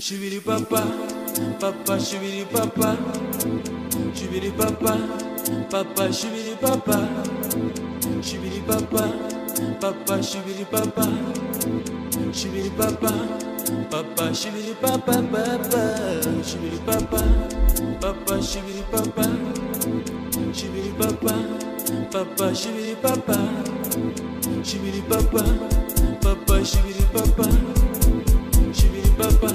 Shibidi papa, papa shibidi papa, shibidi papa, papa shibidi papa, shibidi papa, papa shibidi papa, shibidi papa, papa shibidi papa, papa. Shibidi papa, papa shibidi papa, shibidi papa, papa shibidi papa, shibidi papa, shibidi papa. Shibidi papa,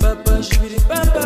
papa, shibidi papa,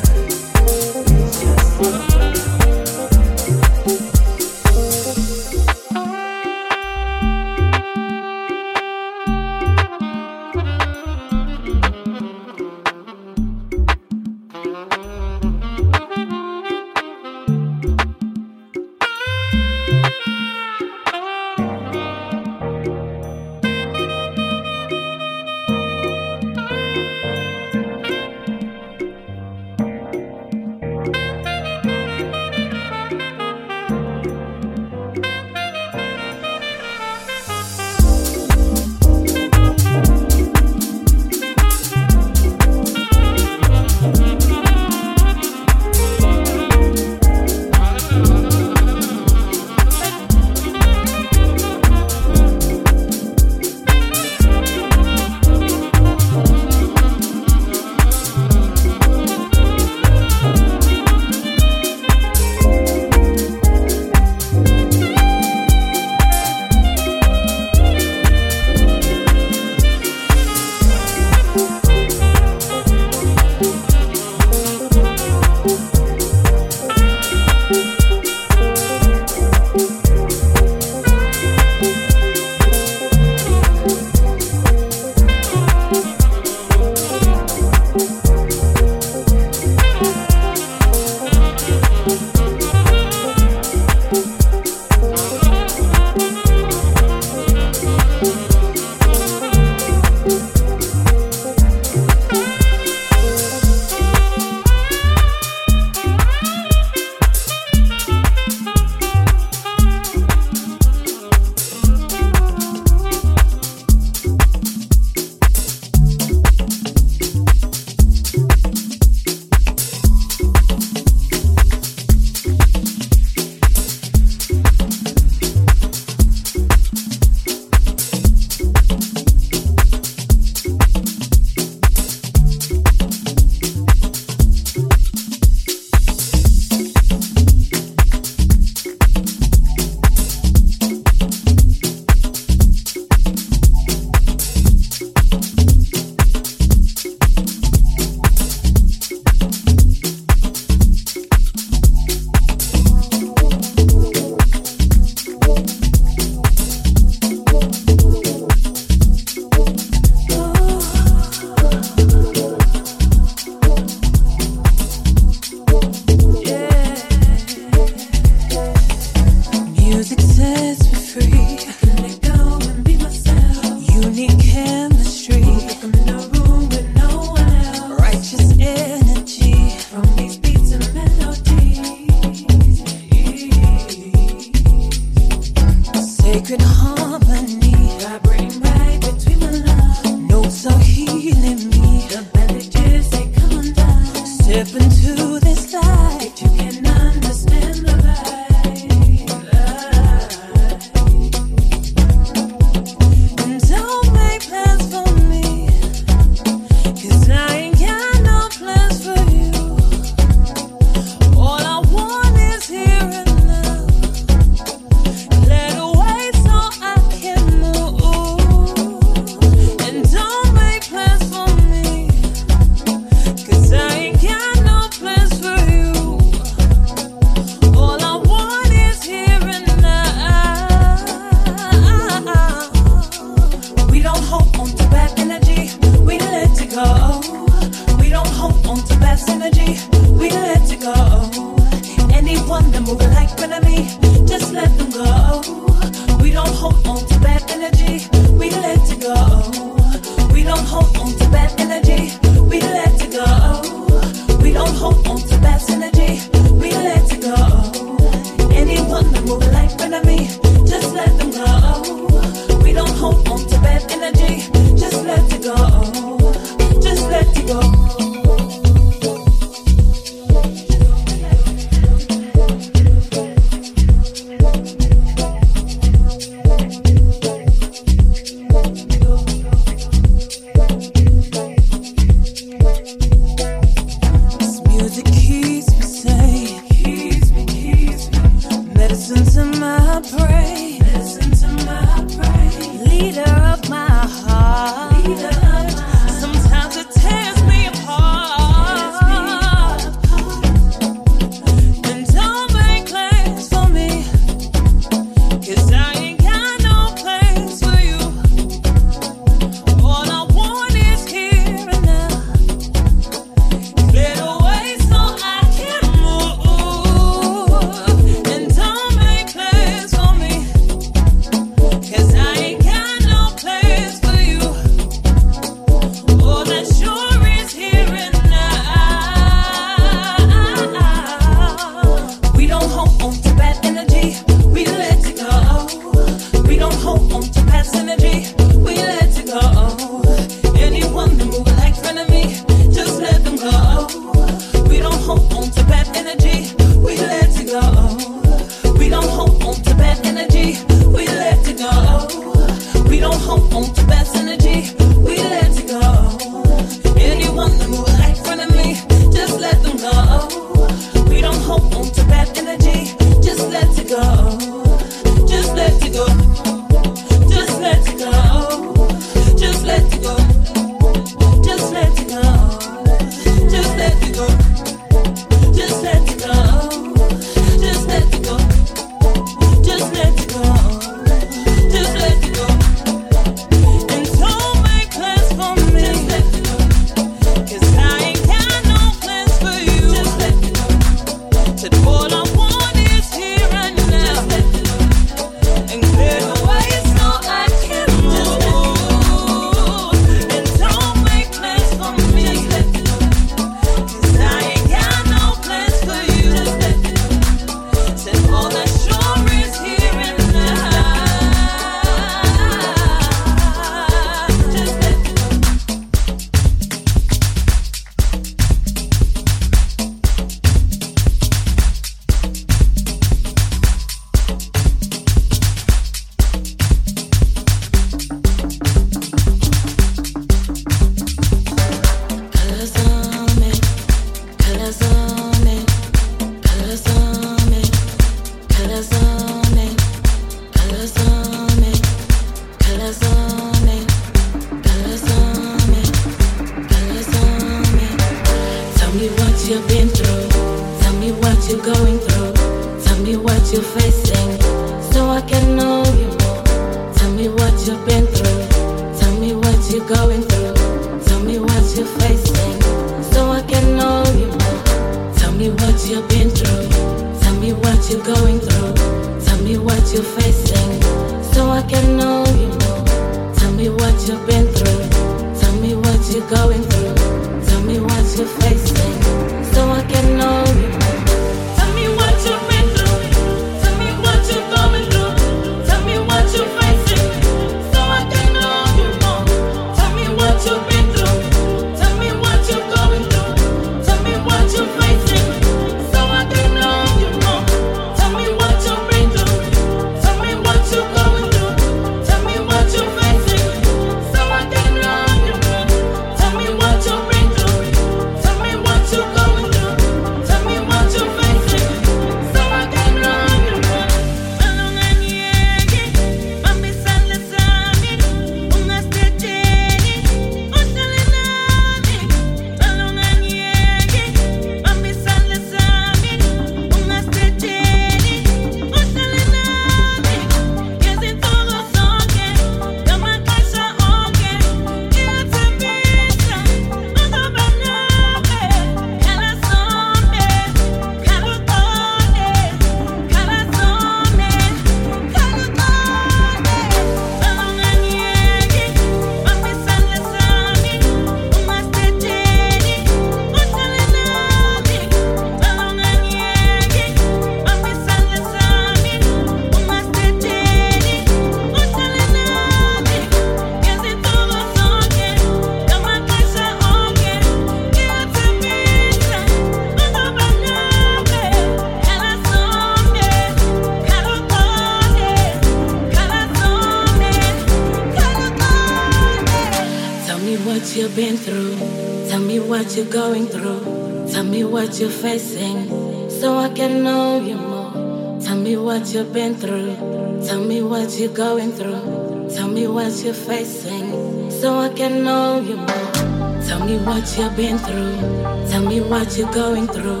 you're going through.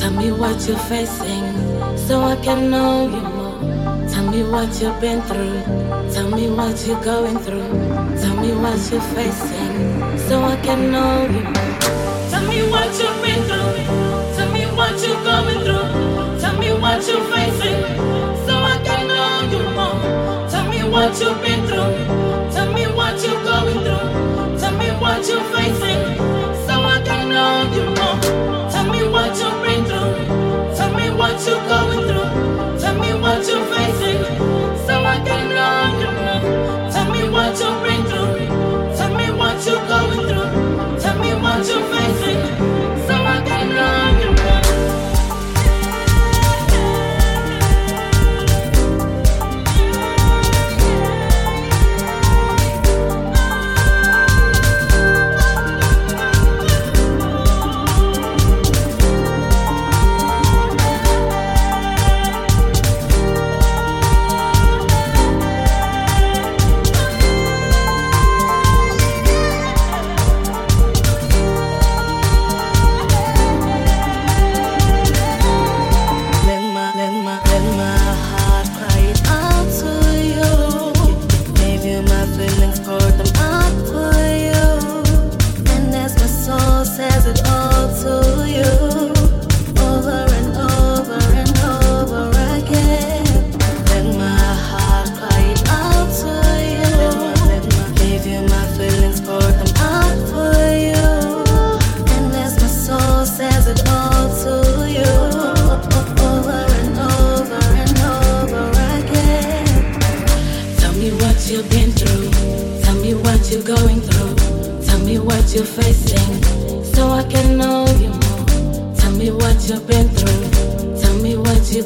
Tell me what you're facing. So I can know you more. Tell me what you've been through. Tell me what you're going through. Tell me what you're facing. So I can know you more. Tell me what you've been through. Tell me what you're going through. Tell me what you're facing. So I can know you more. Tell me what you've been through. Tell me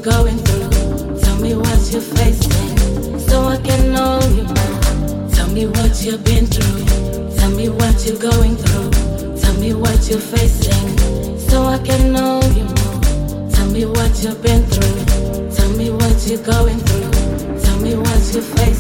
you're going through. Tell me what you're facing, so I can know you. Tell me what you've been through. Tell me what you're going through. Tell me what you're facing, so I can know you more. Tell me what you've been through. Tell me what you're going through. Tell me what you're facing,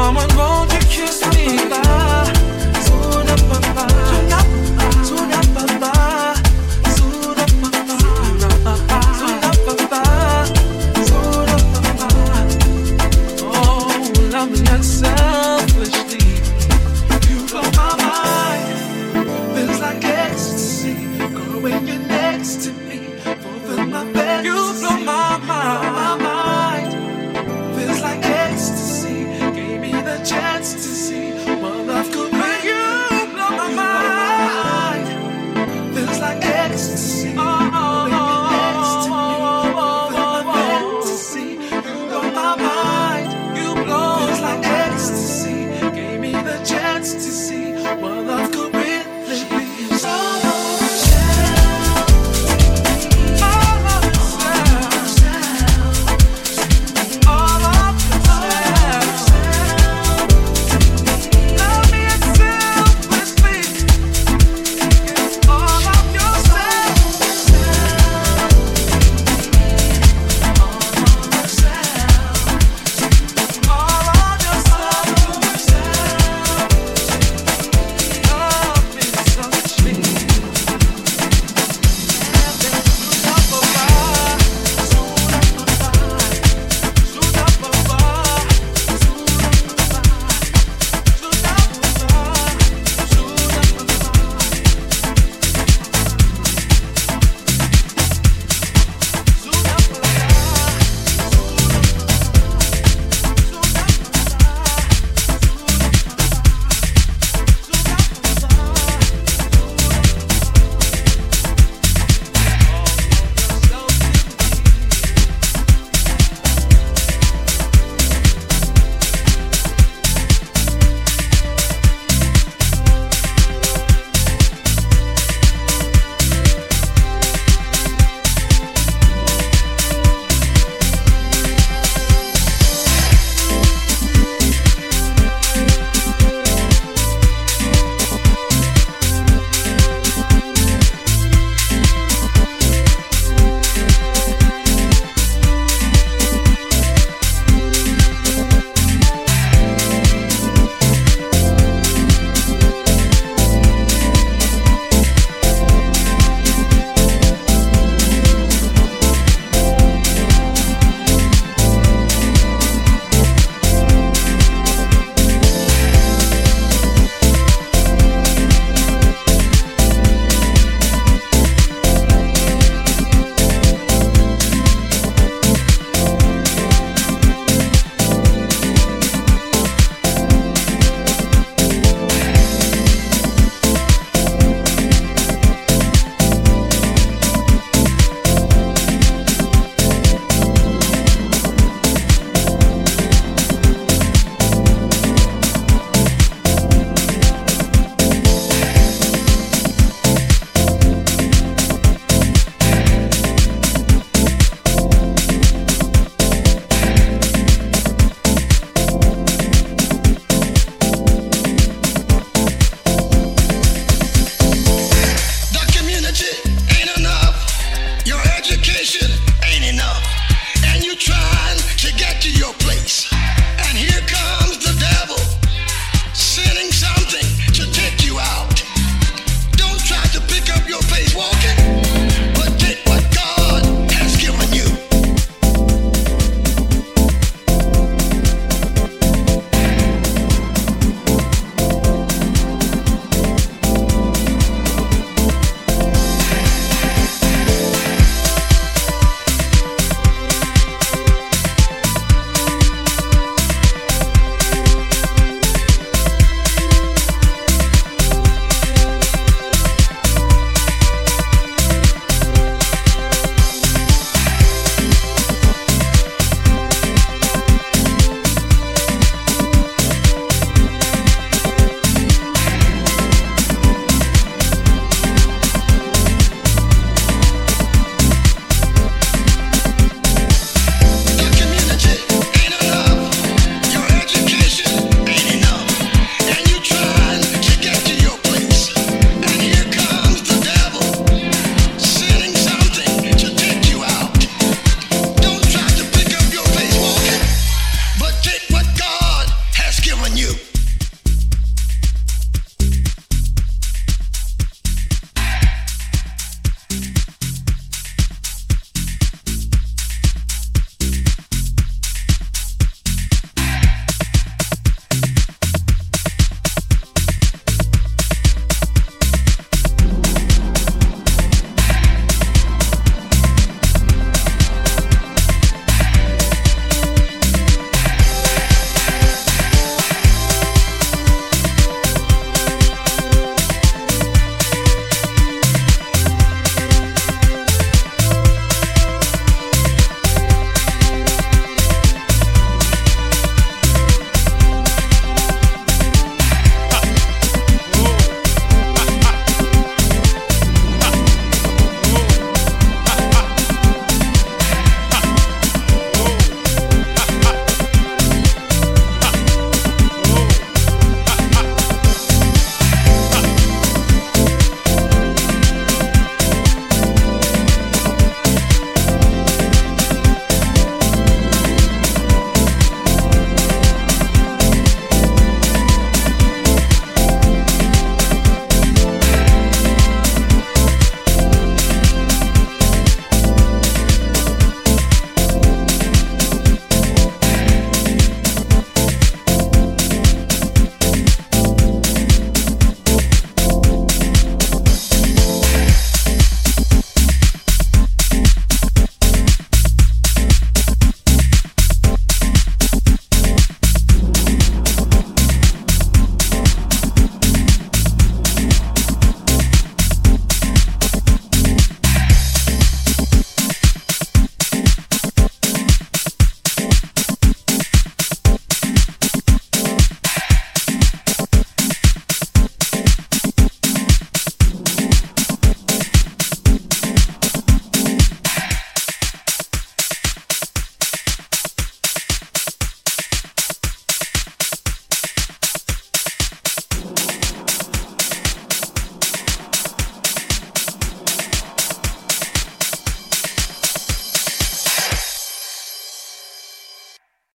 Someone won't you kiss me now?